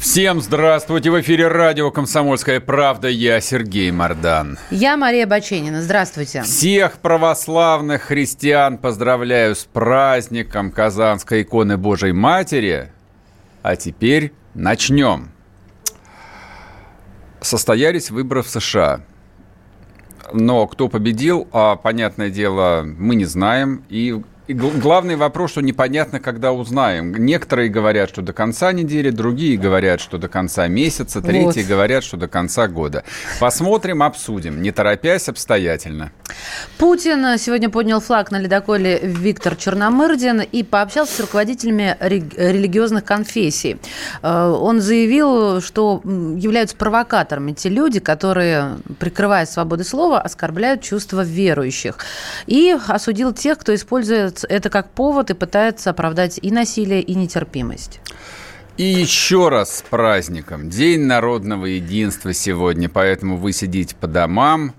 Всем здравствуйте! В эфире радио «Комсомольская правда». Я Сергей Мордан. Я Мария Баченина. Здравствуйте. Всех православных христиан поздравляю с праздником Казанской иконы Божьей Матери. А теперь начнем. Состоялись выборы в США. Но кто победил, а, понятное дело, мы не знаем. И и гл- главный вопрос, что непонятно, когда узнаем. Некоторые говорят, что до конца недели, другие говорят, что до конца месяца, третьи Вот. говорят, что до конца года. Посмотрим, обсудим, не торопясь, обстоятельно. Путин сегодня поднял флаг на ледоколе Виктор Черномырдин и пообщался с руководителями ре- религиозных конфессий. Э, Он заявил, что являются провокаторами те люди, которые, прикрывая свободу слова, оскорбляют чувства верующих. И осудил тех, кто использует это как повод и пытается оправдать и насилие, и нетерпимость. И еще раз с праздником. День народного единства сегодня, поэтому вы сидите по домам.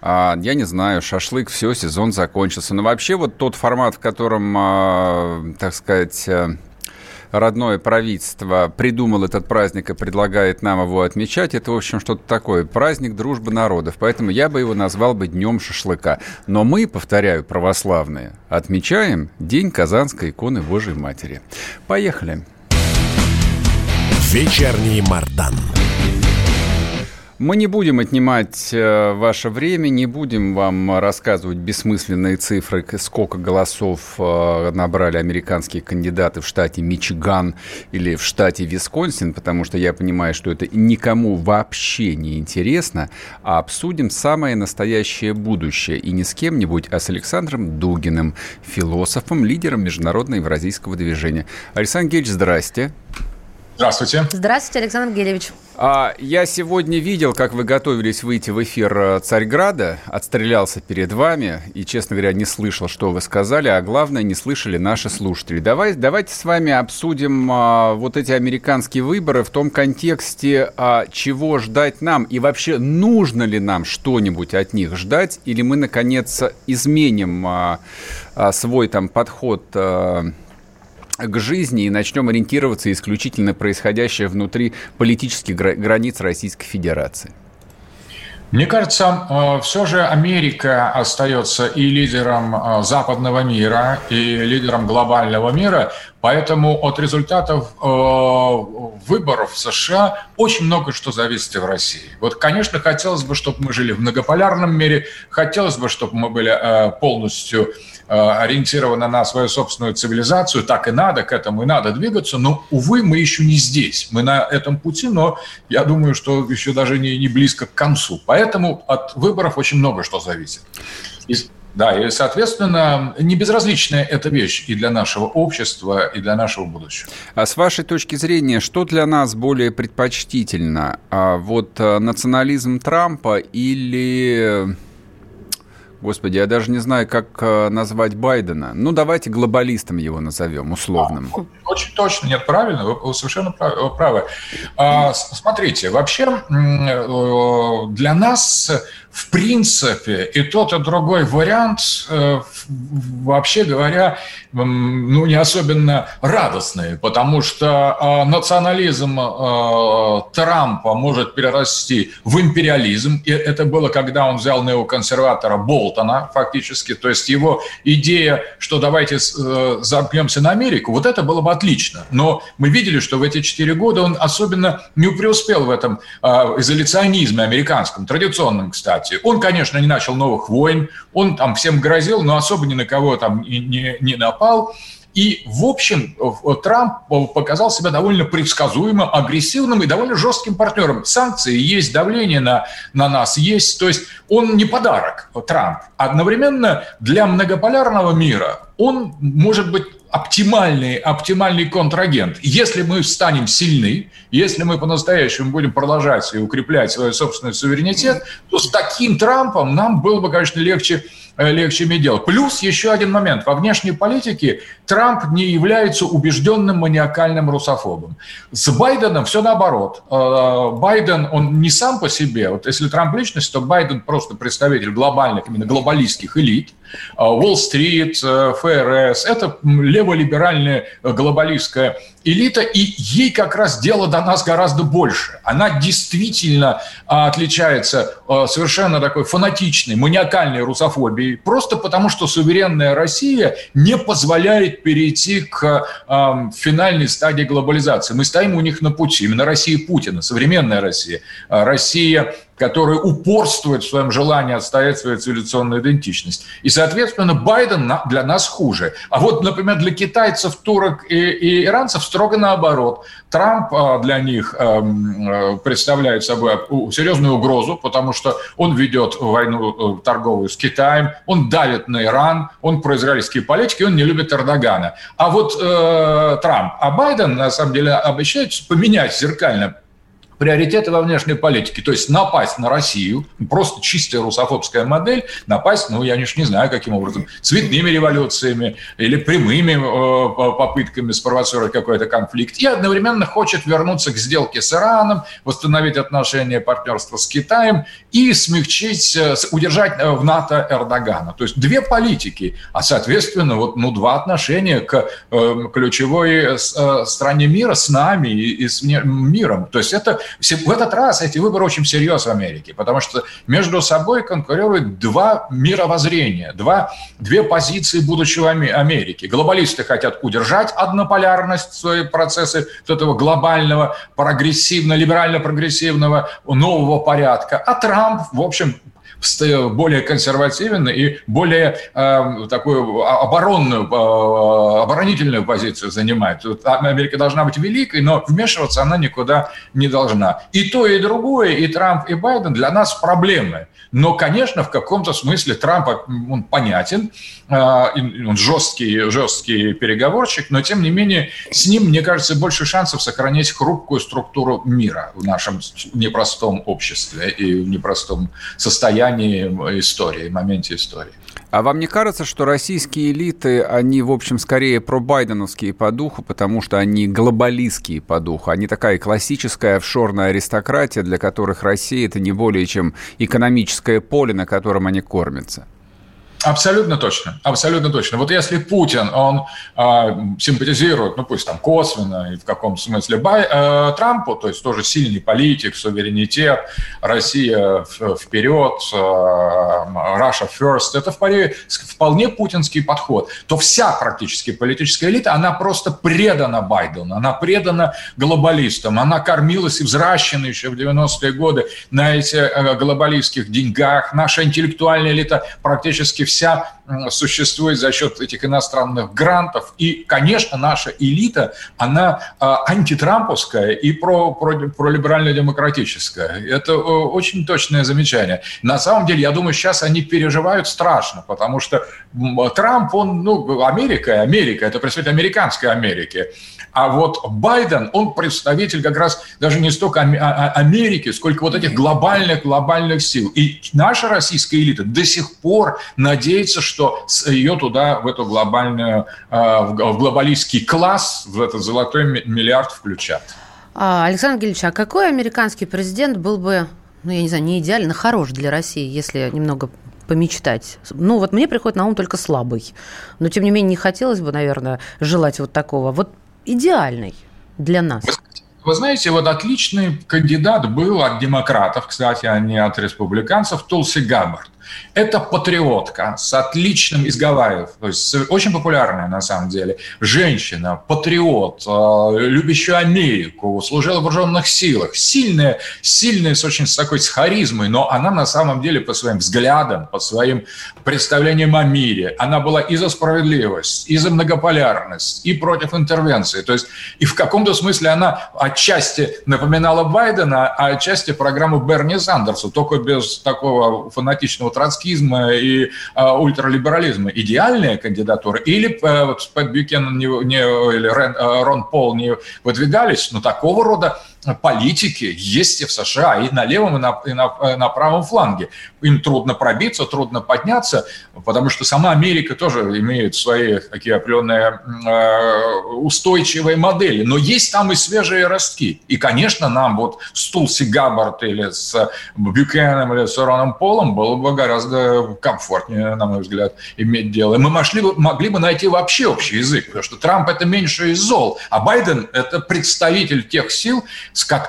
А, я не знаю, шашлык, все, сезон закончился. Но вообще вот тот формат, в котором, а, так сказать, а, родное правительство придумал этот праздник и предлагает нам его отмечать, это, в общем, что-то такое. Праздник дружбы народов. Поэтому я бы его назвал бы Днем шашлыка. Но мы, повторяю, православные, отмечаем День Казанской иконы Божьей Матери. Поехали. Вечерний Мардан. Мы не будем отнимать э, ваше время, не будем вам рассказывать бессмысленные цифры, сколько голосов э, набрали американские кандидаты в штате Мичиган или в штате Висконсин, потому что я понимаю, что это никому вообще не интересно, а обсудим самое настоящее будущее. И не с кем-нибудь, а с Александром Дугиным, философом, лидером международного евразийского движения. Александр Геевич, здрасте. Здравствуйте. Здравствуйте, Александр Гелевич. А, я сегодня видел, как вы готовились выйти в эфир э, Царьграда, отстрелялся перед вами и, честно говоря, не слышал, что вы сказали, а главное, не слышали наши слушатели. Давай, давайте с вами обсудим а, вот эти американские выборы в том контексте, а, чего ждать нам и вообще нужно ли нам что-нибудь от них ждать, или мы, наконец, изменим а, а, свой там подход а, к жизни и начнем ориентироваться исключительно происходящее внутри политических гра- границ Российской Федерации. Мне кажется, все же Америка остается и лидером э, западного мира, и лидером глобального мира, поэтому от результатов э, выборов в США очень много что зависит и в России. Вот, конечно, хотелось бы, чтобы мы жили в многополярном мире, хотелось бы, чтобы мы были э, полностью э, ориентированы на свою собственную цивилизацию, так и надо, к этому и надо двигаться, но, увы, мы еще не здесь. Мы на этом пути, но я думаю, что еще даже не, не близко к концу. Поэтому от выборов очень много что зависит. Да, и, соответственно, не безразличная эта вещь и для нашего общества, и для нашего будущего. А с вашей точки зрения, что для нас более предпочтительно? А вот э, национализм Трампа или... Господи, я даже не знаю, как э, назвать Байдена. Ну, давайте глобалистом его назовем, условным. Очень точно, нет, правильно, вы совершенно прав- правы. А, Смотрите, вообще э, для нас, в принципе, и тот, и другой вариант, э, вообще говоря, ну, не особенно радостные, потому что э, национализм э, Трампа может перерасти в империализм, и это было, когда он взял неоконсерватора Болтона, фактически, то есть его идея, что давайте э, замкнемся на Америку, вот это было бы отлично. Но мы видели, что в эти четыре года он особенно не преуспел в этом э, изоляционизме американском, традиционном, кстати. Он, конечно, не начал новых войн, он там всем грозил, но особо ни на кого там не, не напал. И, в общем, в- Трамп показал себя довольно предсказуемым, агрессивным и довольно жестким партнером. Санкции есть, давление на, на нас есть. То есть он не подарок, Трамп. Одновременно для многополярного мира он может быть оптимальный, оптимальный контрагент. Если мы станем сильны, если мы по-настоящему будем продолжать и укреплять свой собственный суверенитет, то с таким Трампом нам было бы, конечно, легче Э, легче иметь дело. Плюс еще один момент. Во внешней политике Трамп не является убежденным маниакальным русофобом. С Байденом все наоборот. Э, Байден, он не сам по себе. Вот если Трамп личность, то Байден просто представитель глобальных, именно глобалистских элит. Э, Уолл-стрит, ФРС – это леволиберальная глобалистская элита, и ей как раз дело до нас гораздо больше. Она действительно а, отличается а, совершенно такой фанатичной, маниакальной русофобией, просто потому что суверенная Россия не позволяет перейти к а, финальной стадии глобализации. Мы стоим у них на пути. Именно Россия Путина, современная Россия. Россия которые упорствуют в своем желании отстоять свою цивилизационную идентичность. И, соответственно, Байден для нас хуже. А вот, например, для китайцев, турок и, и иранцев строго наоборот. Трамп а, для них эм, э, представляет собой серьезную угрозу, потому что он ведет войну э, торговую с Китаем, он давит на Иран, он произраильские политики, он не любит Эрдогана. А вот э, Трамп, а Байден, на самом деле, обещает поменять зеркально приоритеты во внешней политике, то есть напасть на Россию, просто чистая русофобская модель, напасть, ну, я не знаю, каким образом, цветными революциями или прямыми э, попытками спровоцировать какой-то конфликт, и одновременно хочет вернуться к сделке с Ираном, восстановить отношения партнерства с Китаем и смягчить, э, удержать э, в НАТО Эрдогана. То есть две политики, а, соответственно, вот, ну, два отношения к э, ключевой э, стране мира с нами и, и с миром. То есть это в этот раз эти выборы очень всерьез в Америке, потому что между собой конкурируют два мировоззрения, два, две позиции будущего Америки. Глобалисты хотят удержать однополярность свои процессы вот этого глобального, прогрессивно-либерально-прогрессивного нового порядка. А Трамп, в общем, более консервативен и более э, такую оборонную, э, оборонительную позицию занимает. Америка должна быть великой, но вмешиваться она никуда не должна. И то, и другое, и Трамп, и Байден для нас проблемы. Но, конечно, в каком-то смысле Трамп, он понятен, э, он жесткий, жесткий переговорщик, но, тем не менее, с ним, мне кажется, больше шансов сохранять хрупкую структуру мира в нашем непростом обществе и в непростом состоянии истории, моменте истории. А вам не кажется, что российские элиты, они, в общем, скорее пробайденовские по духу, потому что они глобалистские по духу? Они такая классическая офшорная аристократия, для которых Россия – это не более чем экономическое поле, на котором они кормятся? Абсолютно точно, абсолютно точно. Вот если Путин, он э, симпатизирует, ну пусть там косвенно и в каком смысле Бай, э, Трампу, то есть тоже сильный политик, суверенитет, Россия вперед, э, Russia first, это вполне, вполне путинский подход, то вся практически политическая элита, она просто предана Байдену, она предана глобалистам, она кормилась и взращена еще в 90-е годы на этих э, глобалистских деньгах, наша интеллектуальная элита практически вся существует за счет этих иностранных грантов. И, конечно, наша элита, она а, антитрамповская и про, про, про либерально-демократическая. Это очень точное замечание. На самом деле, я думаю, сейчас они переживают страшно, потому что Трамп, он, ну, Америка, Америка, это представитель американской Америки. А вот Байден, он представитель как раз даже не столько Америки, сколько вот этих глобальных, глобальных сил. И наша российская элита до сих пор надеется, что ее туда, в эту глобальную, а, в глобалистский класс, в этот золотой миллиард включат. А, Александр Гильевич, а какой американский президент был бы, ну, я не знаю, не идеально, хорош для России, если немного помечтать. Ну, вот мне приходит на ум только слабый. Но, тем не менее, не хотелось бы, наверное, желать вот такого. Вот идеальный для нас? Вы знаете, вот отличный кандидат был от демократов, кстати, а не от республиканцев, Тулси Габбард. Это патриотка с отличным из то есть очень популярная на самом деле. Женщина, патриот, э, любящая Америку, служила в вооруженных силах, сильная, сильная, с очень с такой с харизмой, но она на самом деле по своим взглядам, по своим представлениям о мире, она была и за справедливость, и за многополярность, и против интервенции. То есть и в каком-то смысле она отчасти напоминала Байдена, а отчасти программу Берни Сандерса, только без такого фанатичного троцкизма и а, ультралиберализма идеальная кандидатура? Или вот Пэт Бюкенен не, не, или Рен, Рон Пол не выдвигались? Но такого рода политики есть и в США, и на левом, и на, и на, э, на правом фланге. Им трудно пробиться, трудно подняться, потому что сама Америка тоже имеет свои такие определенные э, устойчивые модели. Но есть там и свежие ростки. И, конечно, нам вот с Тулси Габбард или с Бюкеном или с Роном Полом было бы гораздо комфортнее, на мой взгляд, иметь дело. Мы могли, могли бы найти вообще общий язык, потому что Трамп – это меньше из зол, а Байден – это представитель тех сил,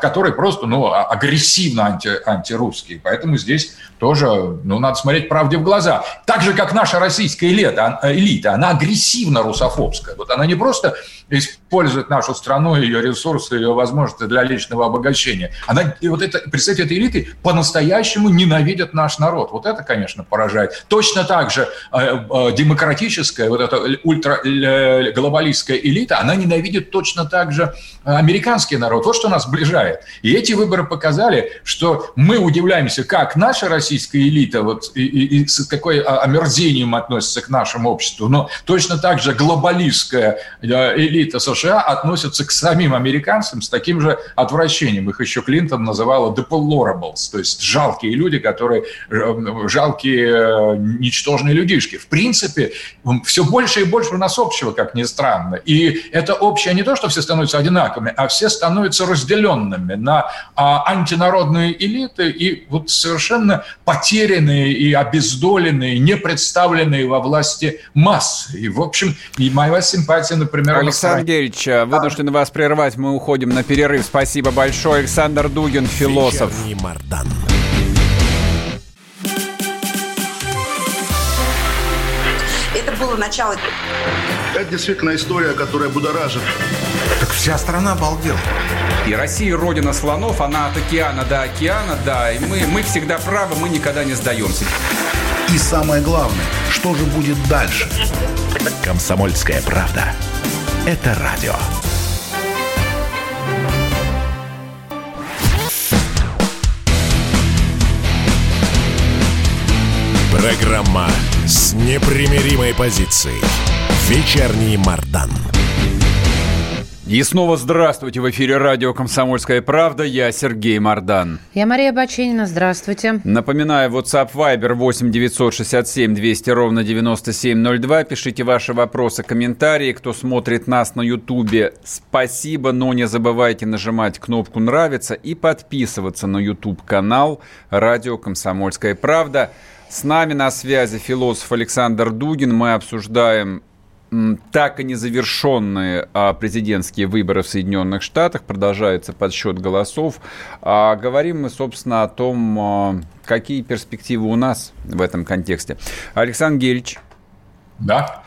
который просто ну, а, агрессивно анти, антирусский. Поэтому здесь тоже ну, надо смотреть правде в глаза. Так же, как наша российская элита, элита она агрессивно русофобская. Вот она не просто использует нашу страну, ее ресурсы, ее возможности для личного обогащения. Она, и вот это, представьте, этой элиты по-настоящему ненавидят наш народ. Вот это, конечно, поражает. Точно так же э, э, демократическая, вот эта ультраглобалистская элита, она ненавидит точно так же американский народ. Вот что нас сближает. И эти выборы показали, что мы удивляемся, как наша российская элита вот, и, и, и с какой омерзением относится к нашему обществу, но точно так же глобалистская элита элита США относятся к самим американцам с таким же отвращением. Их еще Клинтон называла deplorables, то есть жалкие люди, которые э, жалкие, э, ничтожные людишки. В принципе, все больше и больше у нас общего, как ни странно. И это общее не то, что все становятся одинаковыми, а все становятся разделенными на а, антинародные элиты и вот совершенно потерянные и обездоленные, не представленные во власти массы. И, в общем, и моя симпатия, например, Александр Герич, вынуждены вас прервать. Мы уходим на перерыв. Спасибо большое. Александр Дугин, философ. Мардан. Это было начало. Это действительно история, которая будоражит. Так вся страна обалдела. И Россия родина слонов, она от океана до океана, да. И мы, мы всегда правы, мы никогда не сдаемся. И самое главное, что же будет дальше? Комсомольская правда это радио. Программа с непримиримой позицией. Вечерний Мардан. И снова здравствуйте. В эфире радио «Комсомольская правда». Я Сергей Мордан. Я Мария Баченина. Здравствуйте. Напоминаю, WhatsApp Viber 8 967 200 ровно 9702. Пишите ваши вопросы, комментарии. Кто смотрит нас на Ютубе, спасибо, но не забывайте нажимать кнопку «Нравится» и подписываться на YouTube-канал «Радио «Комсомольская правда». С нами на связи философ Александр Дугин. Мы обсуждаем так и незавершенные а, президентские выборы в Соединенных Штатах, продолжается подсчет голосов. А, говорим мы, собственно, о том, а, какие перспективы у нас в этом контексте. Александр Герич. Да.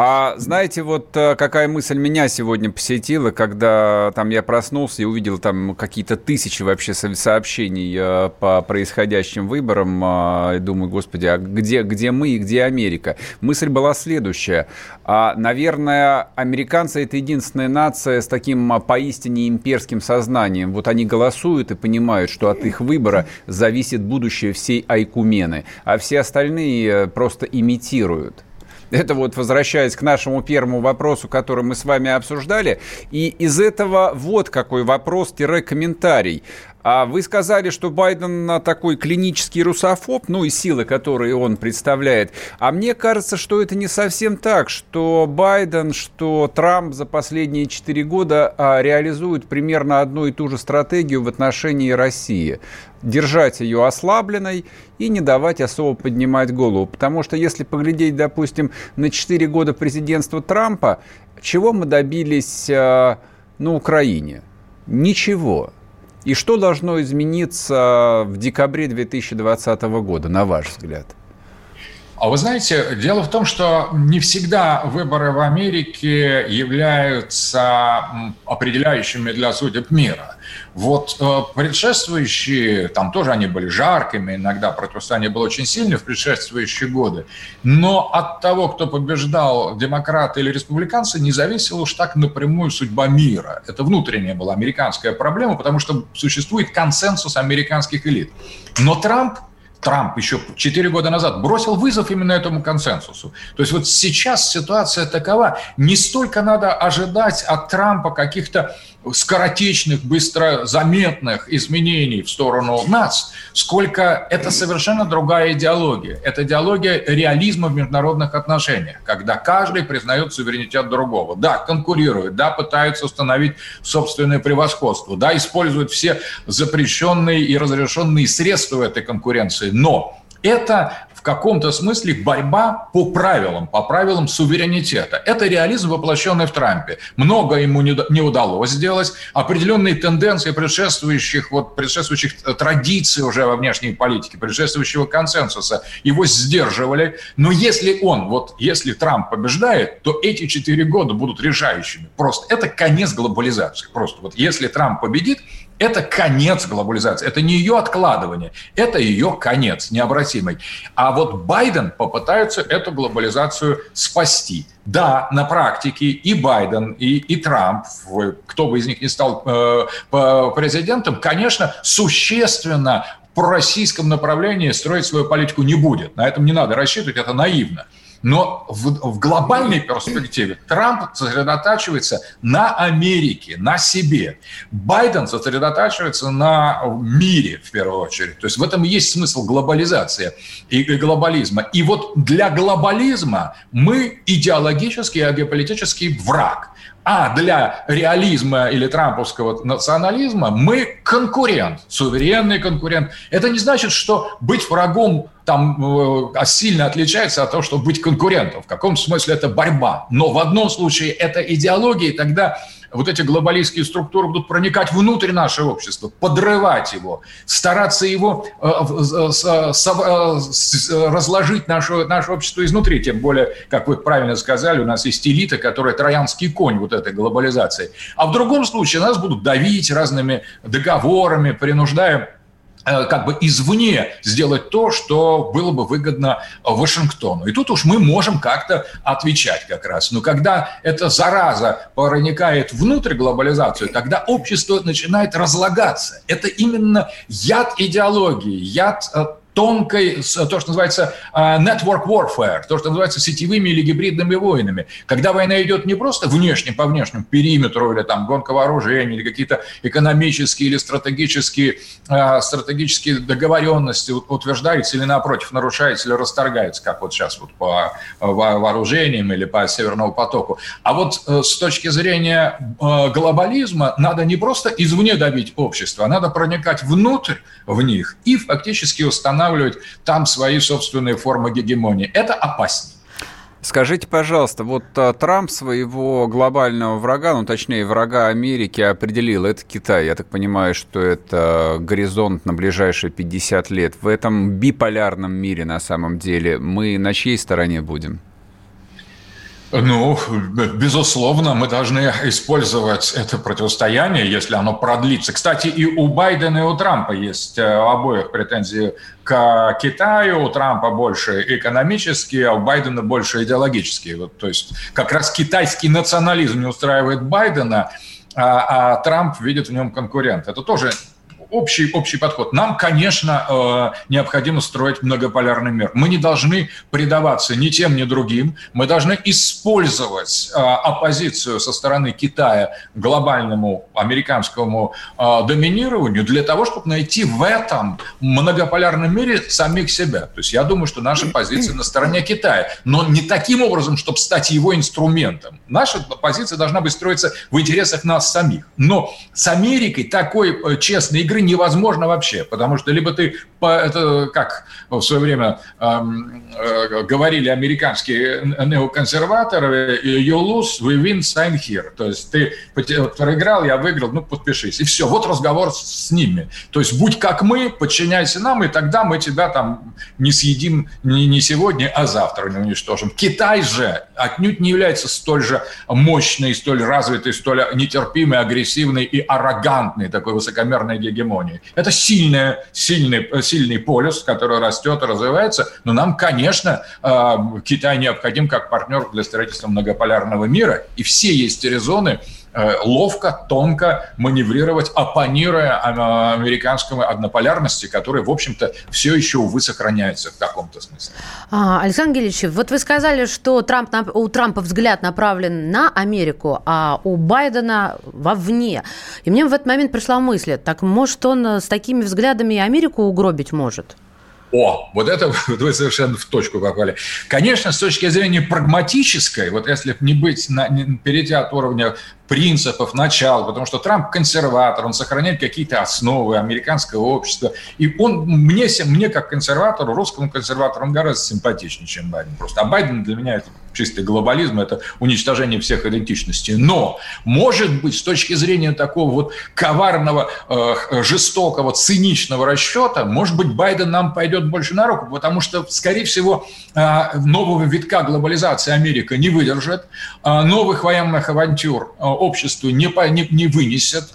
А знаете, вот э, какая мысль меня сегодня посетила, когда там я проснулся и увидел там какие-то тысячи вообще сообщений э, по происходящим выборам, а, и думаю, господи, а где, где мы и где Америка? Мысль была следующая. А, наверное, американцы – это единственная нация с таким а, поистине имперским сознанием. Вот они голосуют и понимают, что от их выбора зависит будущее всей Айкумены, а все остальные э, просто имитируют. Это вот возвращаясь к нашему первому вопросу, который мы с вами обсуждали. И из этого вот какой вопрос-комментарий. А вы сказали, что Байден такой клинический русофоб, ну и силы, которые он представляет. А мне кажется, что это не совсем так, что Байден, что Трамп за последние четыре года а, реализуют примерно одну и ту же стратегию в отношении России. Держать ее ослабленной и не давать особо поднимать голову. Потому что если поглядеть, допустим, на четыре года президентства Трампа, чего мы добились а, на Украине? Ничего. И что должно измениться в декабре 2020 года, на ваш взгляд? А вы знаете, дело в том, что не всегда выборы в Америке являются определяющими для судеб мира. Вот э, предшествующие, там тоже они были жаркими, иногда противостояние было очень сильное в предшествующие годы, но от того, кто побеждал, демократы или республиканцы, не зависела уж так напрямую судьба мира. Это внутренняя была американская проблема, потому что существует консенсус американских элит. Но Трамп Трамп еще 4 года назад бросил вызов именно этому консенсусу. То есть вот сейчас ситуация такова. Не столько надо ожидать от Трампа каких-то скоротечных, быстро заметных изменений в сторону нас, сколько это совершенно другая идеология. Это идеология реализма в международных отношениях, когда каждый признает суверенитет другого. Да, конкурирует, да, пытаются установить собственное превосходство, да, используют все запрещенные и разрешенные средства этой конкуренции, но это в каком-то смысле борьба по правилам, по правилам суверенитета. Это реализм, воплощенный в Трампе. Много ему не, удалось сделать. Определенные тенденции предшествующих, вот, предшествующих традиций уже во внешней политике, предшествующего консенсуса его сдерживали. Но если он, вот если Трамп побеждает, то эти четыре года будут решающими. Просто это конец глобализации. Просто вот если Трамп победит, это конец глобализации. Это не ее откладывание, это ее конец необратимый. А вот Байден попытается эту глобализацию спасти. Да, на практике и Байден, и, и Трамп, кто бы из них не стал э, президентом, конечно, существенно в российском направлении строить свою политику не будет. На этом не надо рассчитывать, это наивно. Но в, в глобальной перспективе Трамп сосредотачивается на Америке, на себе. Байден сосредотачивается на мире, в первую очередь. То есть в этом и есть смысл глобализации и глобализма. И вот для глобализма мы идеологический и геополитический враг. А для реализма или трамповского национализма мы конкурент, суверенный конкурент. Это не значит, что быть врагом там э, сильно отличается от того, чтобы быть конкурентом. В каком смысле это борьба. Но в одном случае это идеология, и тогда вот эти глобалистские структуры будут проникать внутрь нашего общества, подрывать его, стараться его разложить наше, наше общество изнутри. Тем более, как вы правильно сказали, у нас есть элита, которая троянский конь вот этой глобализации. А в другом случае нас будут давить разными договорами, принуждая как бы извне сделать то, что было бы выгодно Вашингтону. И тут уж мы можем как-то отвечать как раз. Но когда эта зараза проникает внутрь глобализации, тогда общество начинает разлагаться. Это именно яд идеологии, яд э, тонкой, то, что называется а, network warfare, то, что называется сетевыми или гибридными войнами. Когда война идет не просто внешне, по внешнему периметру, или там гонка вооружений, или какие-то экономические или стратегические, а, стратегические договоренности утверждаются или, напротив, нарушаются или расторгаются, как вот сейчас вот по вооружениям или по Северному потоку. А вот э, с точки зрения э, глобализма надо не просто извне давить общество, а надо проникать внутрь в них и фактически устанавливать устанавливать там свои собственные формы гегемонии. Это опаснее. Скажите, пожалуйста, вот а, Трамп своего глобального врага, ну точнее врага Америки определил, это Китай. Я так понимаю, что это горизонт на ближайшие 50 лет. В этом биполярном мире на самом деле мы на чьей стороне будем? Ну, безусловно, мы должны использовать это противостояние, если оно продлится. Кстати, и у Байдена, и у Трампа есть э, у обоих претензии к Китаю. У Трампа больше экономические, а у Байдена больше идеологические. Вот, то есть как раз китайский национализм не устраивает Байдена, а, а Трамп видит в нем конкурента. Это тоже общий, общий подход. Нам, конечно, э, необходимо строить многополярный мир. Мы не должны предаваться ни тем, ни другим. Мы должны использовать э, оппозицию со стороны Китая глобальному американскому э, доминированию для того, чтобы найти в этом многополярном мире самих себя. То есть я думаю, что наша позиция на стороне Китая, но не таким образом, чтобы стать его инструментом. Наша позиция должна быть строиться в интересах нас самих. Но с Америкой такой честной игры игры невозможно вообще, потому что либо ты, это как в свое время э, говорили американские неоконсерваторы, you lose, we win, sign here. То есть ты проиграл, я выиграл, ну подпишись. И все, вот разговор с ними. То есть будь как мы, подчиняйся нам, и тогда мы тебя там не съедим не, не сегодня, а завтра не уничтожим. Китай же отнюдь не является столь же мощной, столь развитой, столь нетерпимой, агрессивной и аррогантной такой высокомерной гегемонии. Это сильный, сильный, сильный полюс, который растет развивается, но нам, конечно, а, Китай необходим как партнер для строительства многополярного мира, и все есть резоны ловко, тонко маневрировать, оппонируя а, американскому однополярности, которая, в общем-то, все еще, увы, сохраняется в каком-то смысле. А, Александр Гелевич, вот вы сказали, что Трамп, у Трампа взгляд направлен на Америку, а у Байдена вовне. И мне в этот момент пришла мысль, так может он с такими взглядами и Америку угробить может? О, вот это вы совершенно в точку попали. Конечно, с точки зрения прагматической, вот если не быть, на, не перейти от уровня принципов, начал, потому что Трамп консерватор, он сохраняет какие-то основы американского общества. И он мне, мне как консерватору, русскому консерватору, он гораздо симпатичнее, чем Байден. Просто. А Байден для меня это чистый глобализм, это уничтожение всех идентичностей. Но, может быть, с точки зрения такого вот коварного, э, жестокого, циничного расчета, может быть, Байден нам пойдет больше на руку, потому что, скорее всего, э, нового витка глобализации Америка не выдержит, э, новых военных авантюр обществу не, не, не вынесет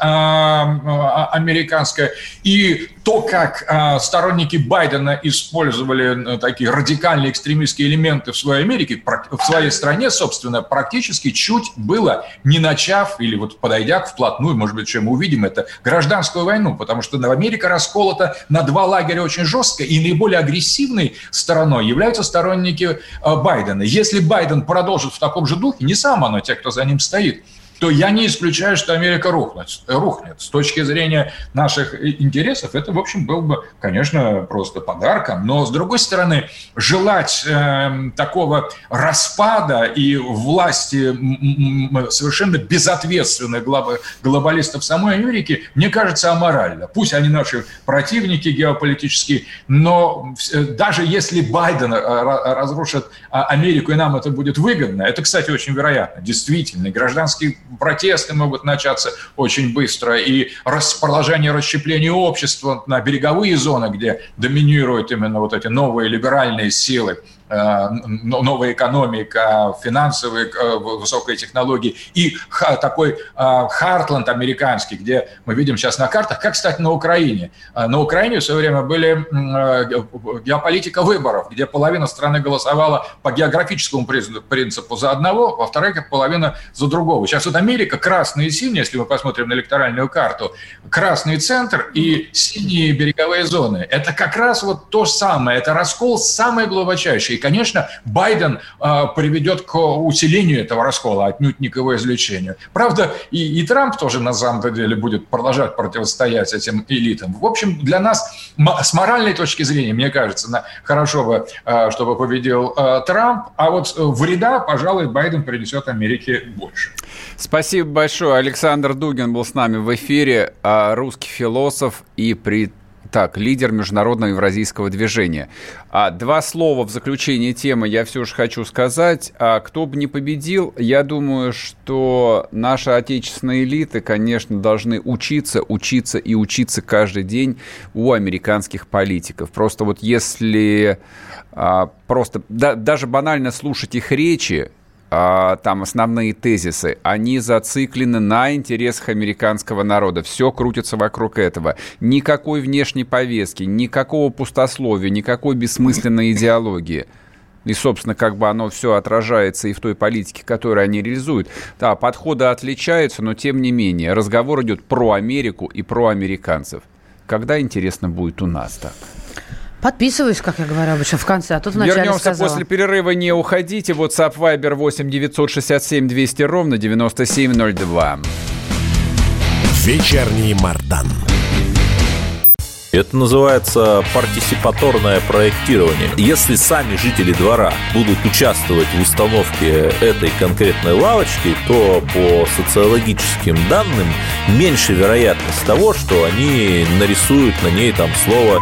американское. И то, как сторонники Байдена использовали такие радикальные экстремистские элементы в своей Америке, в своей стране, собственно, практически чуть было, не начав или вот подойдя к вплотную, может быть, чем мы увидим это, гражданскую войну, потому что Америка расколота на два лагеря очень жестко, и наиболее агрессивной стороной являются сторонники э, Байдена. Если Байден продолжит в таком же духе, не сам он, те, кто за ним стоит, то я не исключаю, что Америка рухнет. рухнет. С точки зрения наших интересов, это, в общем, был бы, конечно, просто подарком. Но, с другой стороны, желать э, такого распада и власти совершенно безответственных глобалистов самой Америки, мне кажется, аморально. Пусть они наши противники геополитические, но даже если Байден э, разрушит а, Америку, и нам это будет выгодно, это, кстати, очень вероятно, действительно, гражданский протесты могут начаться очень быстро, и продолжение расщепления общества на береговые зоны, где доминируют именно вот эти новые либеральные силы, новая экономика, финансовые э, высокие технологии и такой э, Хартланд американский, где мы видим сейчас на картах, как, кстати, на Украине. На Украине в свое время были геополитика выборов, где половина страны голосовала по географическому принципу за одного, во-вторых, половина за другого. Сейчас вот Америка красный и синий, если мы посмотрим на электоральную карту, красный центр и синие береговые зоны. Это как раз вот то самое, это раскол самый глубочайший конечно, Байден э, приведет к усилению этого раскола, отнюдь не к его извлечению. Правда, и, и Трамп тоже на самом деле будет продолжать противостоять этим элитам. В общем, для нас с моральной точки зрения, мне кажется, на, хорошо бы, э, чтобы победил э, Трамп, а вот вреда, пожалуй, Байден принесет Америке больше. Спасибо большое. Александр Дугин был с нами в эфире, русский философ и при так, лидер международного евразийского движения. А, два слова в заключение темы я все же хочу сказать. А, кто бы не победил, я думаю, что наши отечественные элиты, конечно, должны учиться, учиться и учиться каждый день у американских политиков. Просто вот если а, просто да, даже банально слушать их речи, там основные тезисы, они зациклены на интересах американского народа. Все крутится вокруг этого. Никакой внешней повестки, никакого пустословия, никакой бессмысленной идеологии. И, собственно, как бы оно все отражается и в той политике, которую они реализуют. Да, подходы отличаются, но тем не менее разговор идет про Америку и про американцев. Когда, интересно, будет у нас так? Подписываюсь, как я говорю обычно, в конце, а тут вначале Вернемся сказала. после перерыва, не уходите. WhatsApp Viber 8 967 200 ровно 9702. Вечерний Мардан. Это называется партисипаторное проектирование. Если сами жители двора будут участвовать в установке этой конкретной лавочки, то по социологическим данным меньше вероятность того, что они нарисуют на ней там слово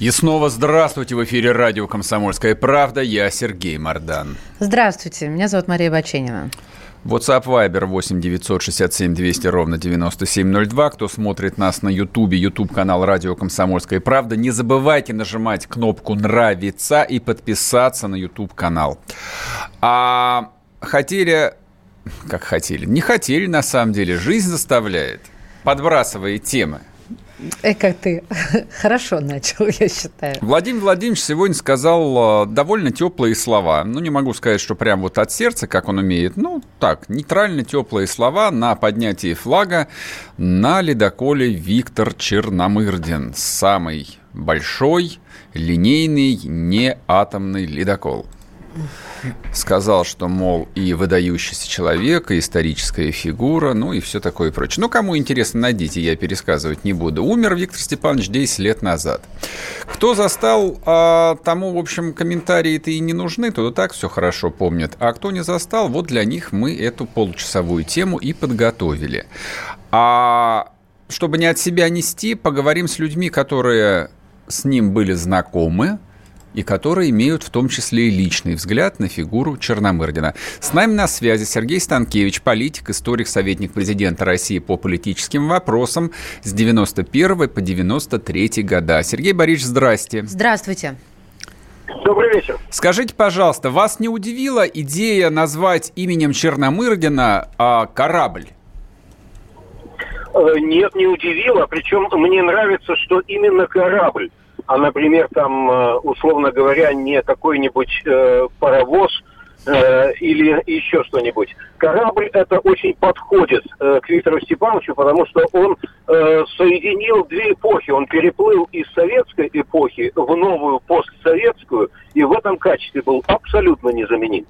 И снова здравствуйте в эфире радио «Комсомольская правда». Я Сергей Мордан. Здравствуйте, меня зовут Мария Баченина. WhatsApp Viber 8 967 200 ровно 9702. Кто смотрит нас на Ютубе, Ютуб канал Радио Комсомольская правда, не забывайте нажимать кнопку «Нравится» и подписаться на Ютуб канал. А хотели, как хотели, не хотели на самом деле, жизнь заставляет, подбрасывая темы – Как ты хорошо начал, я считаю. Владимир Владимирович сегодня сказал э, довольно теплые слова. Ну, не могу сказать, что прям вот от сердца, как он умеет. Ну, так, нейтрально теплые слова на поднятии флага на ледоколе Виктор Черномырдин. Самый большой линейный неатомный ледокол сказал, что, мол, и выдающийся человек, и историческая фигура, ну и все такое прочее. Ну, кому интересно, найдите, я пересказывать не буду. Умер Виктор Степанович 10 лет назад. Кто застал, а, тому, в общем, комментарии-то и не нужны, то так все хорошо помнят. А кто не застал, вот для них мы эту получасовую тему и подготовили. А чтобы не от себя нести, поговорим с людьми, которые с ним были знакомы, и которые имеют в том числе и личный взгляд на фигуру Черномырдина. С нами на связи Сергей Станкевич, политик, историк, советник президента России по политическим вопросам с 91 по 93 года. Сергей Борисович, здрасте. Здравствуйте. Добрый вечер. Скажите, пожалуйста, вас не удивила идея назвать именем Черномырдина а, корабль? Э, нет, не удивило. Причем мне нравится, что именно корабль а, например, там, э, условно говоря, не какой-нибудь э, паровоз э, или еще что-нибудь. Корабль это очень подходит э, к Виктору Степановичу, потому что он э, соединил две эпохи. Он переплыл из советской эпохи в новую постсоветскую, и в этом качестве был абсолютно незаменим.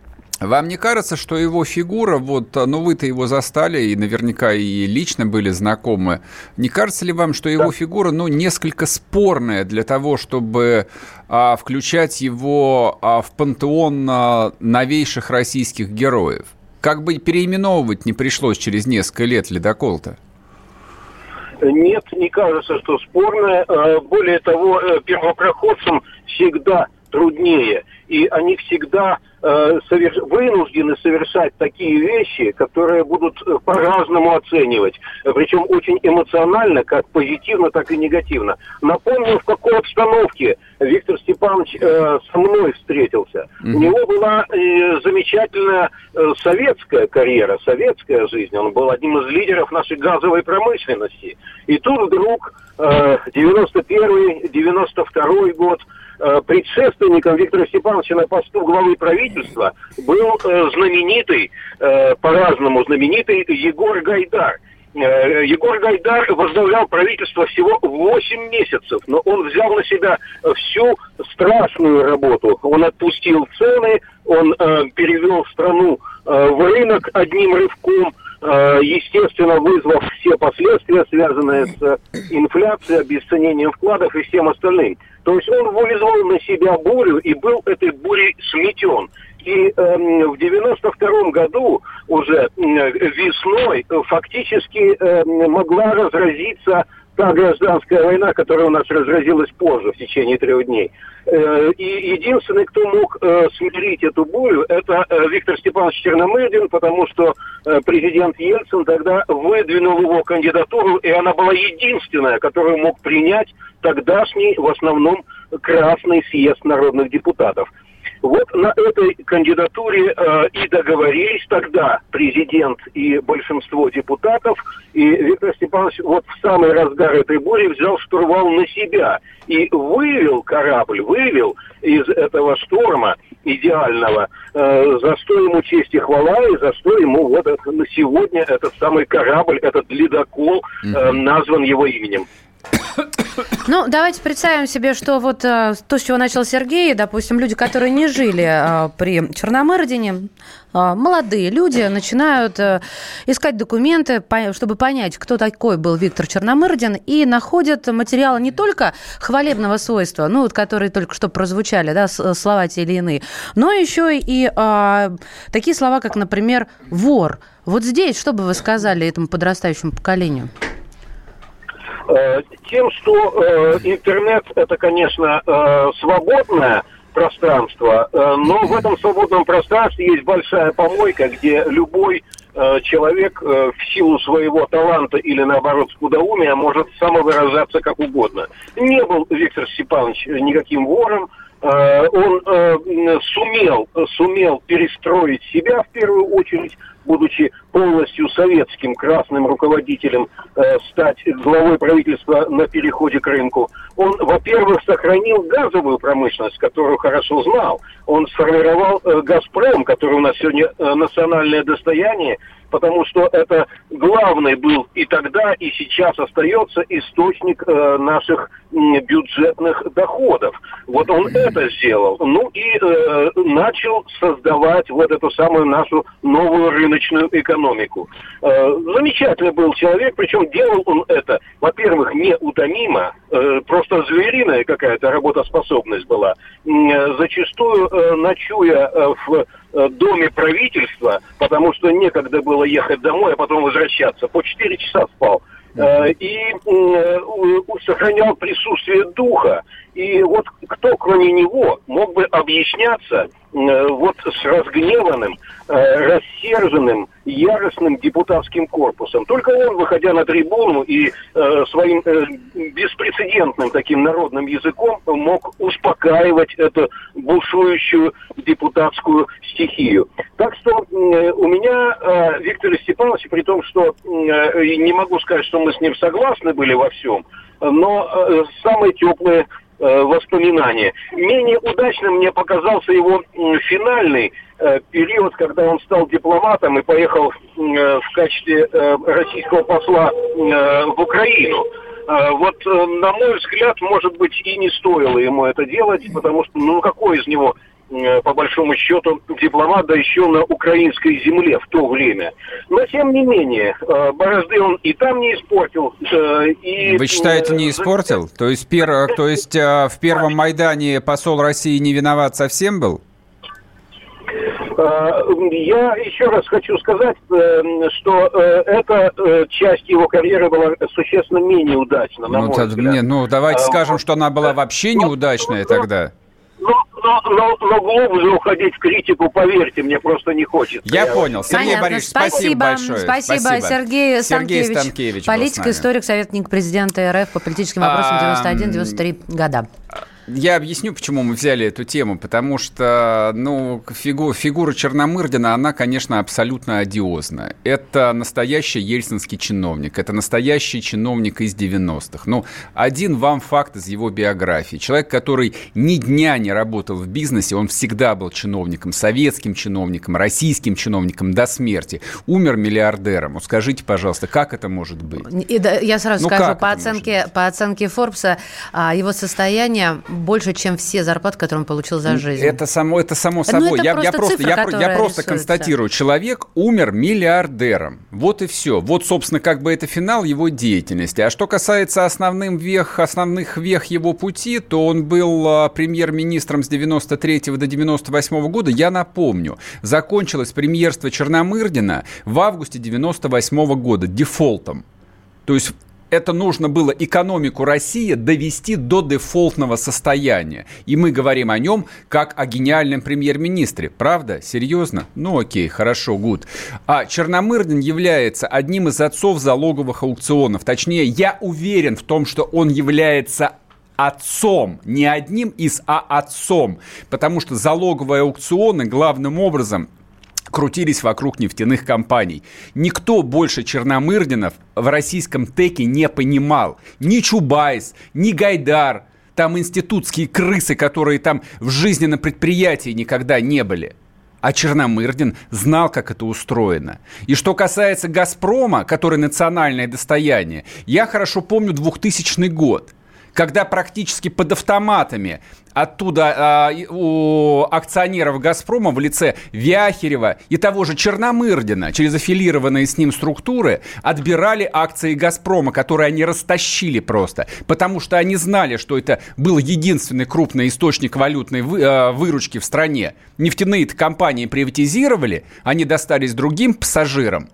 Вам не кажется, что его фигура, вот, ну вы-то его застали и наверняка и лично были знакомы, не кажется ли вам, что его да. фигура, ну, несколько спорная для того, чтобы а, включать его а, в пантеон а, новейших российских героев? Как бы переименовывать не пришлось через несколько лет ледокол-то? Нет, не кажется, что спорная. А, более того, э, первопроходцам всегда труднее, и они всегда Э, соверш... вынуждены совершать такие вещи, которые будут э, по-разному оценивать. Причем очень эмоционально, как позитивно, так и негативно. Напомню, в какой обстановке Виктор Степанович э, со мной встретился. Mm-hmm. У него была э, замечательная э, советская карьера, советская жизнь. Он был одним из лидеров нашей газовой промышленности. И тут вдруг э, 91-92 год предшественником Виктора Степановича на посту главы правительства был э, знаменитый, э, по-разному знаменитый Егор Гайдар. Егор Гайдар возглавлял правительство всего 8 месяцев, но он взял на себя всю страшную работу. Он отпустил цены, он э, перевел страну э, в рынок одним рывком, э, естественно, вызвав все последствия, связанные с инфляцией, обесценением вкладов и всем остальным. То есть он вызвал на себя бурю и был этой бурей сметен. И э, в 92 году уже э, весной фактически э, могла разразиться та гражданская война, которая у нас разразилась позже, в течение трех дней. Э, и единственный, кто мог э, смирить эту бурю, это э, Виктор Степанович Черномырдин, потому что президент Ельцин тогда выдвинул его кандидатуру, и она была единственная, которую мог принять тогдашний, в основном, Красный съезд народных депутатов. Вот на этой кандидатуре э, и договорились тогда президент и большинство депутатов. И Виктор Степанович вот в самый разгар этой бури взял штурвал на себя и вывел корабль, вывел из этого шторма идеального, э, за что ему честь и хвала, и за что ему вот на сегодня этот самый корабль, этот ледокол э, назван его именем. Ну, давайте представим себе, что вот э, то, с чего начал Сергей, допустим, люди, которые не жили э, при Черномырдине, э, молодые люди начинают искать документы, чтобы понять, кто такой был Виктор Черномырдин, и находят материалы не только хвалебного свойства, ну, вот которые только что прозвучали, да, слова те или иные, но еще и э, такие слова, как, например, «вор». Вот здесь что бы вы сказали этому подрастающему поколению? Э, тем, что э, интернет это, конечно, э, свободное пространство, но в этом свободном пространстве есть большая помойка, где любой человек в силу своего таланта или, наоборот, скудоумия может самовыражаться как угодно. Не был Виктор Степанович никаким вором, он э, сумел, сумел перестроить себя в первую очередь, будучи полностью советским красным руководителем, э, стать главой правительства на переходе к рынку. Он, во-первых, сохранил газовую промышленность, которую хорошо знал. Он сформировал «Газпром», который у нас сегодня национальное достояние, потому что это главный был и тогда, и сейчас остается источник э, наших бюджетных доходов. Вот он это сделал. Ну и э, начал создавать вот эту самую нашу новую рыночную экономику. Э, замечательный был человек, причем делал он это, во-первых, неутомимо, просто звериная какая-то работоспособность была. Э, зачастую, э, ночуя э, в Э, доме правительства, потому что некогда было ехать домой, а потом возвращаться. По 4 часа спал. Э, и э, сохранял присутствие духа. И вот кто, кроме него, мог бы объясняться Э, вот с разгневанным, э, рассерженным, яростным депутатским корпусом. Только он, выходя на трибуну и э, своим беспрецедентным таким народным языком мог успокаивать эту бушующую депутатскую стихию. Так что у меня Виктор Степанович, при том, что не могу сказать, что мы с ним согласны были во всем, но самые теплые воспоминания. Менее удачным мне показался его финальный э, период, когда он стал дипломатом и поехал э, в качестве российского посла в Украину. Вот, на мой взгляд, может быть, и не стоило ему это делать, потому что, ну, какой из него Э, по большому счету, дипломат, да еще на украинской земле в то время. Но, тем не менее, э, борозды он и там не испортил. Э, и... Вы считаете, не испортил? То есть, пер... то есть в первом Майдане посол России не виноват совсем был? Я еще раз хочу сказать, что эта часть его карьеры была существенно менее удачна, на ну, мой взгляд. Не, ну, давайте скажем, что она была вообще неудачная тогда но, но, но глубже уходить в критику, поверьте, мне просто не хочется. Я, Я понял. Сергей Понятно. Борисович, спасибо, спасибо большое. Спасибо, спасибо. Сергей, Сергей Станкевич, Станкевич политик, историк, советник президента РФ по политическим вопросам 91-93 года. Я объясню, почему мы взяли эту тему. Потому что, ну, фигу, фигура Черномырдина, она, конечно, абсолютно одиозна. Это настоящий ельцинский чиновник. Это настоящий чиновник из 90-х. Ну, один вам факт из его биографии. Человек, который ни дня не работал в бизнесе, он всегда был чиновником, советским чиновником, российским чиновником до смерти. Умер миллиардером. Вот скажите, пожалуйста, как это может быть? И, да, я сразу ну, скажу, по оценке, по оценке Форбса, а, его состояние больше, чем все зарплаты, которые он получил за жизнь. Это само, это само ну, собой. это я, просто я просто, цифра, я, я просто констатирую, человек умер миллиардером. Вот и все. Вот, собственно, как бы это финал его деятельности. А что касается основным вех, основных вех его пути, то он был а, премьер-министром с 93 до 98 года. Я напомню, закончилось премьерство Черномырдина в августе 98 года дефолтом. То есть это нужно было экономику России довести до дефолтного состояния. И мы говорим о нем как о гениальном премьер-министре. Правда? Серьезно? Ну окей, хорошо, гуд. А Черномырдин является одним из отцов залоговых аукционов. Точнее, я уверен в том, что он является отцом, не одним из, а отцом, потому что залоговые аукционы главным образом крутились вокруг нефтяных компаний. Никто больше Черномырдинов в российском ТЭКе не понимал. Ни Чубайс, ни Гайдар, там институтские крысы, которые там в жизни на предприятии никогда не были. А Черномырдин знал, как это устроено. И что касается «Газпрома», который национальное достояние, я хорошо помню 2000 год – когда практически под автоматами оттуда э, у акционеров «Газпрома» в лице Вяхерева и того же Черномырдина через аффилированные с ним структуры отбирали акции «Газпрома», которые они растащили просто, потому что они знали, что это был единственный крупный источник валютной вы, э, выручки в стране. Нефтяные компании приватизировали, они достались другим пассажирам.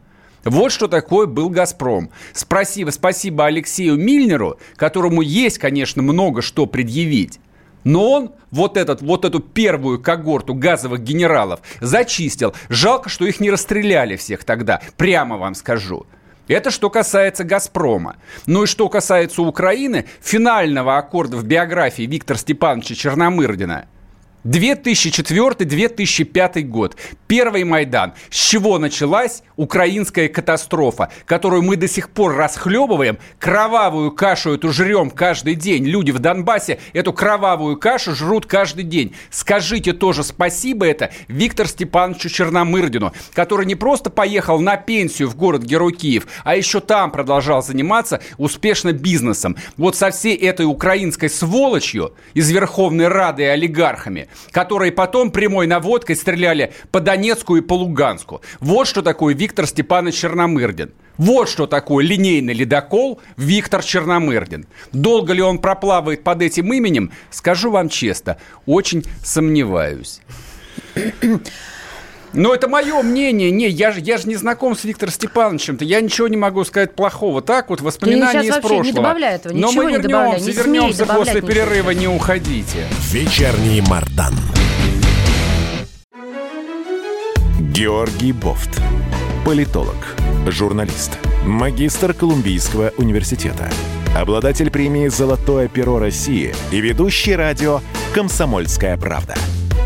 Вот что такое был «Газпром». Спасибо, спасибо Алексею Мильнеру, которому есть, конечно, много что предъявить. Но он вот, этот, вот эту первую когорту газовых генералов зачистил. Жалко, что их не расстреляли всех тогда, прямо вам скажу. Это что касается «Газпрома». Ну и что касается Украины, финального аккорда в биографии Виктора Степановича Черномырдина – 2004-2005 год. Первый Майдан. С чего началась украинская катастрофа, которую мы до сих пор расхлебываем, кровавую кашу эту жрем каждый день. Люди в Донбассе эту кровавую кашу жрут каждый день. Скажите тоже спасибо это Виктору Степановичу Черномырдину, который не просто поехал на пенсию в город Герой Киев, а еще там продолжал заниматься успешно бизнесом. Вот со всей этой украинской сволочью из Верховной Рады и олигархами которые потом прямой наводкой стреляли по Донецку и по Луганску. Вот что такое Виктор Степанович Черномырдин. Вот что такое линейный ледокол Виктор Черномырдин. Долго ли он проплавает под этим именем, скажу вам честно, очень сомневаюсь. Но это мое мнение. Не, я же, я же не знаком с Виктором Степановичем-то. Я ничего не могу сказать плохого. Так вот, воспоминания из прошлого. Не добавляй этого, Но мы вернемся, не вернемся после перерыва, не уходите. Вечерний Мардан. Георгий Бофт. Политолог, журналист, магистр Колумбийского университета, обладатель премии «Золотое перо России» и ведущий радио «Комсомольская правда»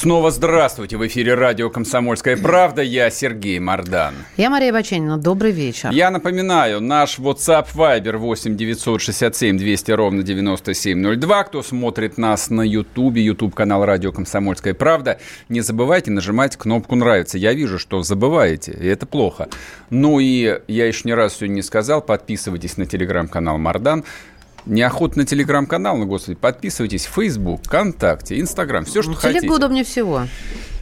Снова здравствуйте. В эфире радио «Комсомольская правда». Я Сергей Мордан. Я Мария Баченина. Добрый вечер. Я напоминаю, наш WhatsApp Viber 8 967 200 ровно 9702. Кто смотрит нас на YouTube, YouTube канал радио «Комсомольская правда», не забывайте нажимать кнопку «Нравится». Я вижу, что забываете, и это плохо. Ну и я еще ни разу сегодня не сказал, подписывайтесь на телеграм-канал Мардан неохотно телеграм-канал, ну, господи, подписывайтесь. Facebook, ВКонтакте, Инстаграм, все, что хотите. Телегу удобнее всего.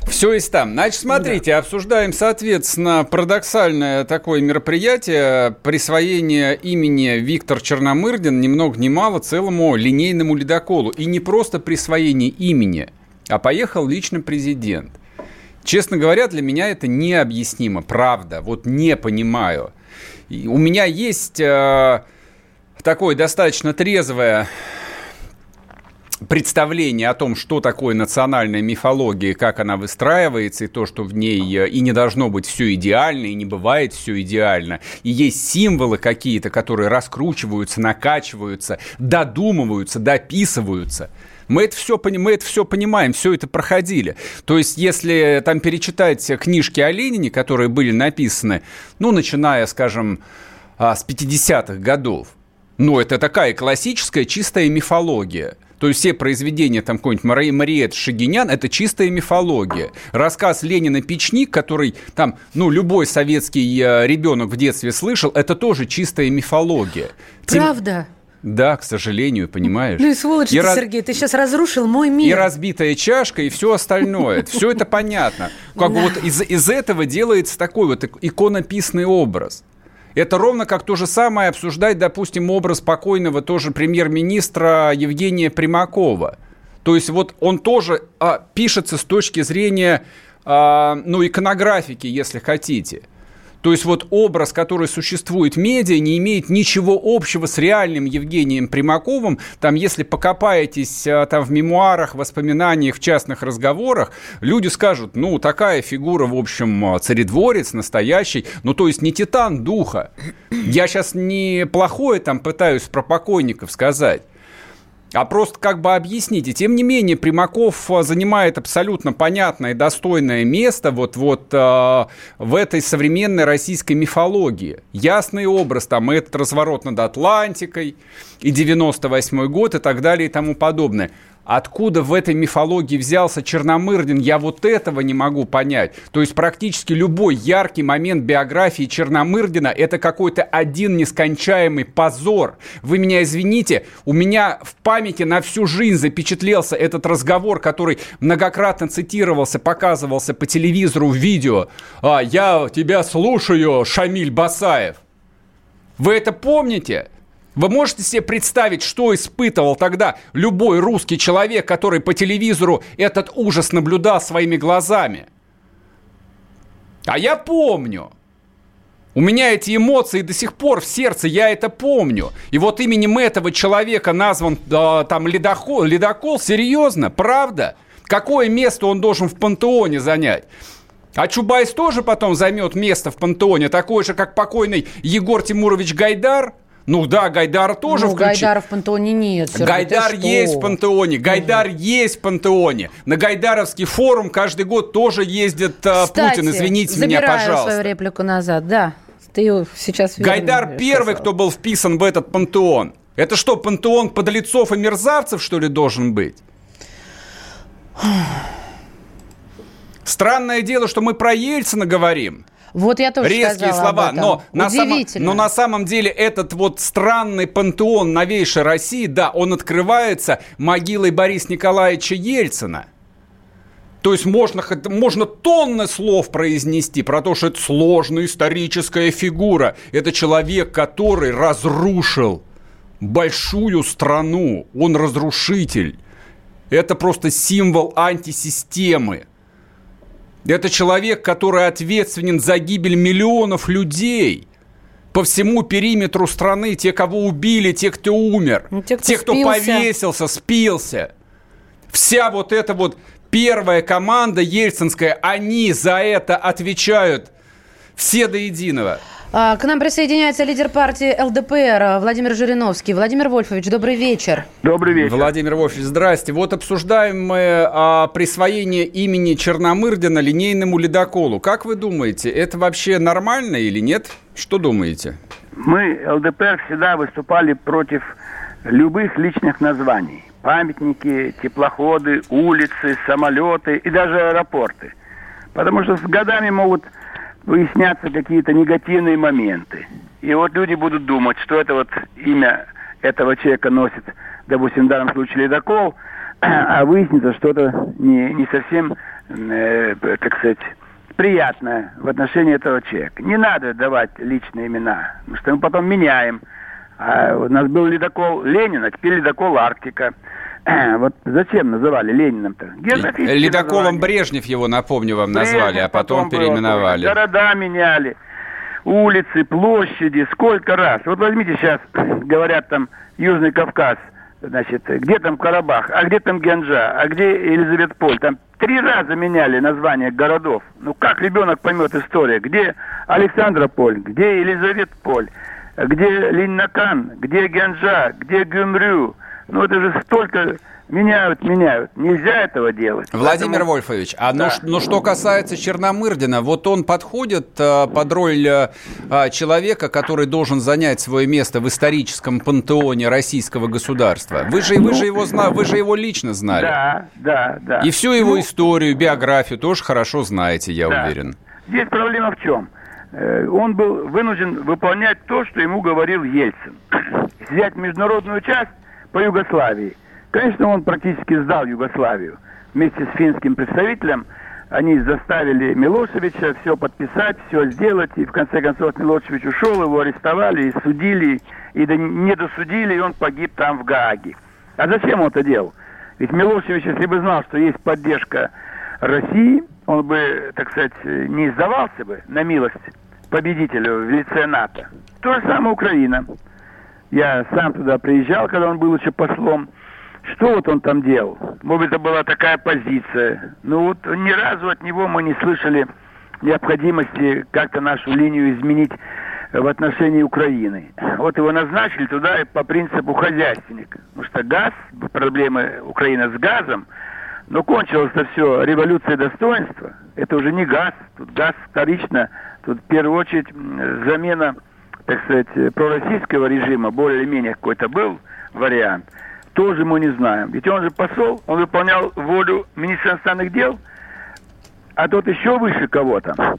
Все есть там. Значит, смотрите, да. обсуждаем, соответственно, парадоксальное такое мероприятие присвоение имени Виктор Черномырдин ни много ни мало целому линейному ледоколу. И не просто присвоение имени, а поехал лично президент. Честно говоря, для меня это необъяснимо, правда. Вот не понимаю. И у меня есть... Э, такое достаточно трезвое представление о том, что такое национальная мифология, как она выстраивается, и то, что в ней э, и не должно быть все идеально, и не бывает все идеально. И есть символы какие-то, которые раскручиваются, накачиваются, додумываются, дописываются. Мы это, все, мы это все понимаем, все это проходили. То есть, если там перечитать книжки о Ленине, которые были написаны, ну, начиная, скажем, а, с 50-х годов, ну, это такая классическая чистая мифология. То есть все произведения, там какой-нибудь Мари, Мариет Шагинян, это чистая мифология. Рассказ Ленина «Печник», который там, ну, любой советский э, ребенок в детстве слышал, это тоже чистая мифология. Правда? Тем... Да, к сожалению, понимаешь. Ну и сволочь и ты, раз... Сергей, ты сейчас разрушил мой мир. И разбитая чашка, и все остальное. Все это понятно. Как бы вот из, из этого делается такой вот иконописный образ. Это ровно как то же самое обсуждать, допустим, образ покойного тоже премьер-министра Евгения Примакова. То есть вот он тоже а, пишется с точки зрения, а, ну, иконографики, если хотите – то есть вот образ, который существует в медиа, не имеет ничего общего с реальным Евгением Примаковым. Там, если покопаетесь а, там в мемуарах, воспоминаниях, в частных разговорах, люди скажут, ну, такая фигура, в общем, а, царедворец настоящий, ну, то есть не титан духа. Я сейчас не плохое там пытаюсь про покойников сказать а просто как бы объяснить. И тем не менее, Примаков э, занимает абсолютно понятное и достойное место вот, вот э, в этой современной российской мифологии. Ясный образ, там, этот разворот над Атлантикой, и 98 год, и так далее, и тому подобное. Откуда в этой мифологии взялся Черномырдин, я вот этого не могу понять. То есть практически любой яркий момент биографии Черномырдина – это какой-то один нескончаемый позор. Вы меня извините, у меня в памяти на всю жизнь запечатлелся этот разговор, который многократно цитировался, показывался по телевизору в видео. А, «Я тебя слушаю, Шамиль Басаев». Вы это помните? Вы можете себе представить, что испытывал тогда любой русский человек, который по телевизору этот ужас наблюдал своими глазами? А я помню. У меня эти эмоции до сих пор в сердце, я это помню. И вот именем этого человека назван э, там ледокол, ледокол, серьезно, правда? Какое место он должен в пантеоне занять? А Чубайс тоже потом займет место в пантеоне, такое же, как покойный Егор Тимурович Гайдар – ну да, Гайдар тоже ну, включи. Гайдара в пантеоне нет. Сергей, Гайдар есть в пантеоне. Гайдар угу. есть в пантеоне. На Гайдаровский форум каждый год тоже ездит а, Кстати, Путин. Извините меня, пожалуйста. свою реплику назад, да. Ты сейчас Гайдар первый, кто был вписан в этот пантеон. Это что, пантеон подлецов и мерзавцев, что ли, должен быть? Странное дело, что мы про Ельцина говорим. Вот я тоже Резкие слова, но на, самом, но на самом деле этот вот странный пантеон новейшей России, да, он открывается могилой Бориса Николаевича Ельцина. То есть можно, можно тонны слов произнести про то, что это сложная историческая фигура. Это человек, который разрушил большую страну. Он разрушитель. Это просто символ антисистемы. Это человек, который ответственен за гибель миллионов людей по всему периметру страны. Те, кого убили, те, кто умер, ну, те, кто, те, кто повесился, спился. Вся вот эта вот первая команда ельцинская, они за это отвечают все до единого. А, к нам присоединяется лидер партии ЛДПР Владимир Жириновский. Владимир Вольфович, добрый вечер. Добрый вечер. Владимир Вольфович, здрасте. Вот обсуждаем мы а, присвоение имени Черномырдина линейному ледоколу. Как вы думаете, это вообще нормально или нет? Что думаете? Мы, ЛДПР, всегда выступали против любых личных названий. Памятники, теплоходы, улицы, самолеты и даже аэропорты. Потому что с годами могут выясняться какие-то негативные моменты. И вот люди будут думать, что это вот имя этого человека носит, допустим, в данном случае ледокол, а выяснится, что это не, не совсем, э, так сказать, приятное в отношении этого человека. Не надо давать личные имена, потому что мы потом меняем. А у нас был ледокол Ленина, теперь ледокол Арктика. Вот зачем называли Лениным-то? Ледоколом название. Брежнев его, напомню вам, Брежнев назвали, а потом, потом переименовали. Было, города меняли, улицы, площади, сколько раз. Вот возьмите сейчас, говорят там, Южный Кавказ, значит, где там Карабах, а где там Генджа, а где Елизаветполь. Там три раза меняли названия городов. Ну как ребенок поймет историю? Где Александрополь, где Елизаветполь, где Линнакан, где Генджа, где Гюмрю, ну это же столько меняют, меняют. Нельзя этого делать. Владимир Поэтому... Вольфович, а ну да. ну, ну что касается Черномырдина, вот он подходит а, под роль а, человека, который должен занять свое место в историческом пантеоне российского государства. Вы же, вы же его зна, вы же его лично знали. Да, да, да. И всю его ну, историю, биографию тоже хорошо знаете, я да. уверен. Здесь проблема в чем? Э, он был вынужден выполнять то, что ему говорил Ельцин. Взять международную часть по Югославии. Конечно, он практически сдал Югославию. Вместе с финским представителем они заставили Милошевича все подписать, все сделать, и в конце концов Милошевич ушел, его арестовали и судили, и не досудили, и он погиб там в Гааге. А зачем он это делал? Ведь Милошевич, если бы знал, что есть поддержка России, он бы, так сказать, не сдавался бы на милость победителю в лице НАТО. То же самое Украина. Я сам туда приезжал, когда он был еще послом. Что вот он там делал? Может быть, это была такая позиция. Ну вот ни разу от него мы не слышали необходимости как-то нашу линию изменить в отношении Украины. Вот его назначили туда по принципу хозяйственник. Потому что газ, проблемы Украины с газом, но кончилось это все революцией достоинства. Это уже не газ, тут газ вторично. Тут в первую очередь замена так сказать, пророссийского режима, более-менее какой-то был вариант, Тоже мы не знаем. Ведь он же посол, он выполнял волю министра иностранных дел, а тот еще выше кого-то.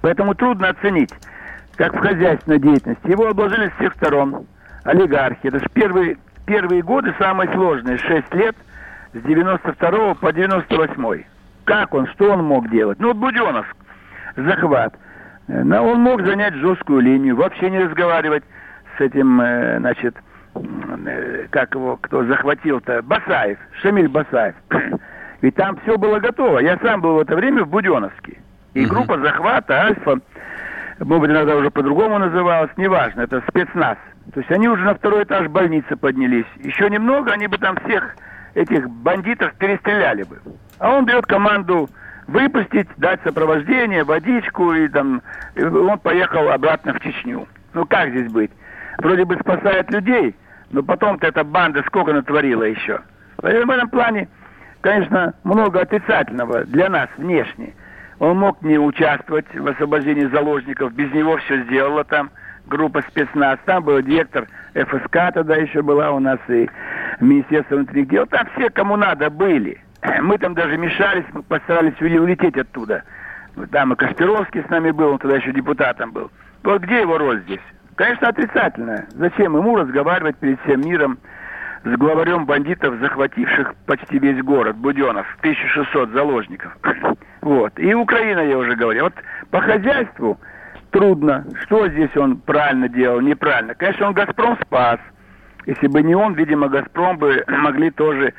Поэтому трудно оценить, как в хозяйственной деятельности. Его обложили с всех сторон. Олигархи. Это же первые, первые годы самые сложные. Шесть лет с 92 по 98. Как он, что он мог делать? Ну, вот Буденовск, захват. Но он мог занять жесткую линию, вообще не разговаривать с этим, э, значит, э, как его, кто захватил-то, Басаев, Шамиль Басаев. Ведь там все было готово. Я сам был в это время в Буденовске. И группа захвата Альфа, может быть, иногда уже по-другому называлась, неважно, это спецназ. То есть они уже на второй этаж больницы поднялись. Еще немного, они бы там всех этих бандитов перестреляли бы. А он дает команду выпустить, дать сопровождение, водичку, и там и он поехал обратно в Чечню. Ну как здесь быть? Вроде бы спасает людей, но потом-то эта банда сколько натворила еще. Поэтому в этом плане, конечно, много отрицательного для нас внешне. Он мог не участвовать в освобождении заложников, без него все сделала там группа спецназ. Там был директор ФСК тогда еще была у нас и Министерство внутренних дел. Там все, кому надо, были. Мы там даже мешались, мы постарались улететь оттуда. Там и Кашпировский с нами был, он тогда еще депутатом был. Вот где его роль здесь? Конечно, отрицательная. Зачем ему разговаривать перед всем миром с главарем бандитов, захвативших почти весь город, Буденов, 1600 заложников. Вот. И Украина, я уже говорил. Вот по хозяйству трудно. Что здесь он правильно делал, неправильно? Конечно, он «Газпром» спас. Если бы не он, видимо, «Газпром» бы могли тоже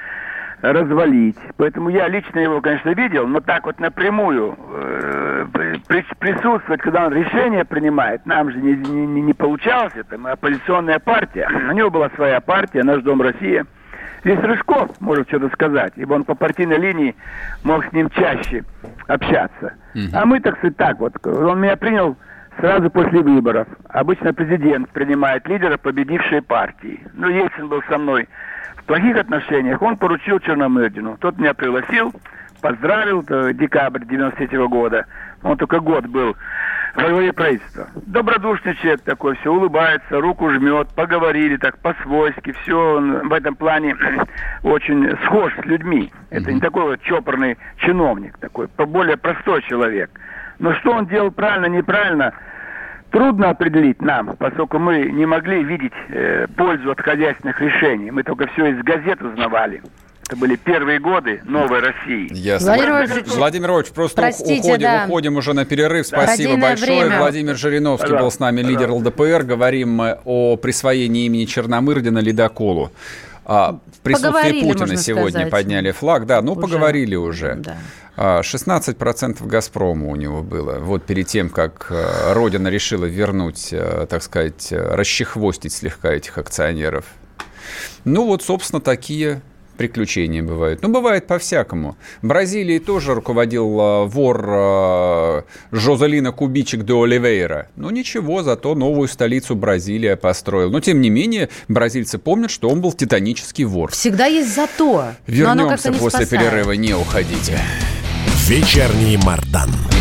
развалить. Поэтому я лично его, конечно, видел, но так вот напрямую э, при, присутствовать, когда он решение принимает, нам же не, не, не получалось это. Мы оппозиционная партия. У него была своя партия, наш Дом Россия. Здесь Рыжков может что-то сказать, ибо он по партийной линии мог с ним чаще общаться. Mm-hmm. А мы, так сказать, так вот. Он меня принял сразу после выборов. Обычно президент принимает лидера победившей партии. Ну, Ельцин был со мной в плохих отношениях. Он поручил Черномырдину. Тот меня пригласил, поздравил, это декабрь 93 -го года. Он только год был во главе правительства. Добродушный человек такой, все улыбается, руку жмет, поговорили так по-свойски, все он в этом плане очень схож с людьми. Это не такой вот чопорный чиновник, такой более простой человек. Но что он делал правильно, неправильно, трудно определить нам, поскольку мы не могли видеть э, пользу от хозяйственных решений. Мы только все из газет узнавали. Это были первые годы новой России. Ясно. Владимир Владимирович, Владимир Ильич, просто простите, уходим, да. уходим уже на перерыв. Спасибо большое. Время. Владимир Жириновский Пожалуйста. был с нами, лидер ЛДПР. Говорим мы о присвоении имени Черномырдина ледоколу. А, в присутствии поговорили, Путина сегодня сказать. подняли флаг. Да, ну уже. поговорили уже. Да. 16% а, «Газпрома» у него было. Вот перед тем, как э, Родина решила вернуть, э, так сказать, э, расчехвостить слегка этих акционеров. Ну вот, собственно, такие приключения бывают. Ну, бывает по-всякому. В Бразилии тоже руководил э, вор э, Жозалина Кубичек де Оливейра. Ну, ничего, зато новую столицу Бразилия построил. Но, тем не менее, бразильцы помнят, что он был титанический вор. Всегда есть зато. Вернемся после спасает. перерыва, не уходите. Вечерний Мардан.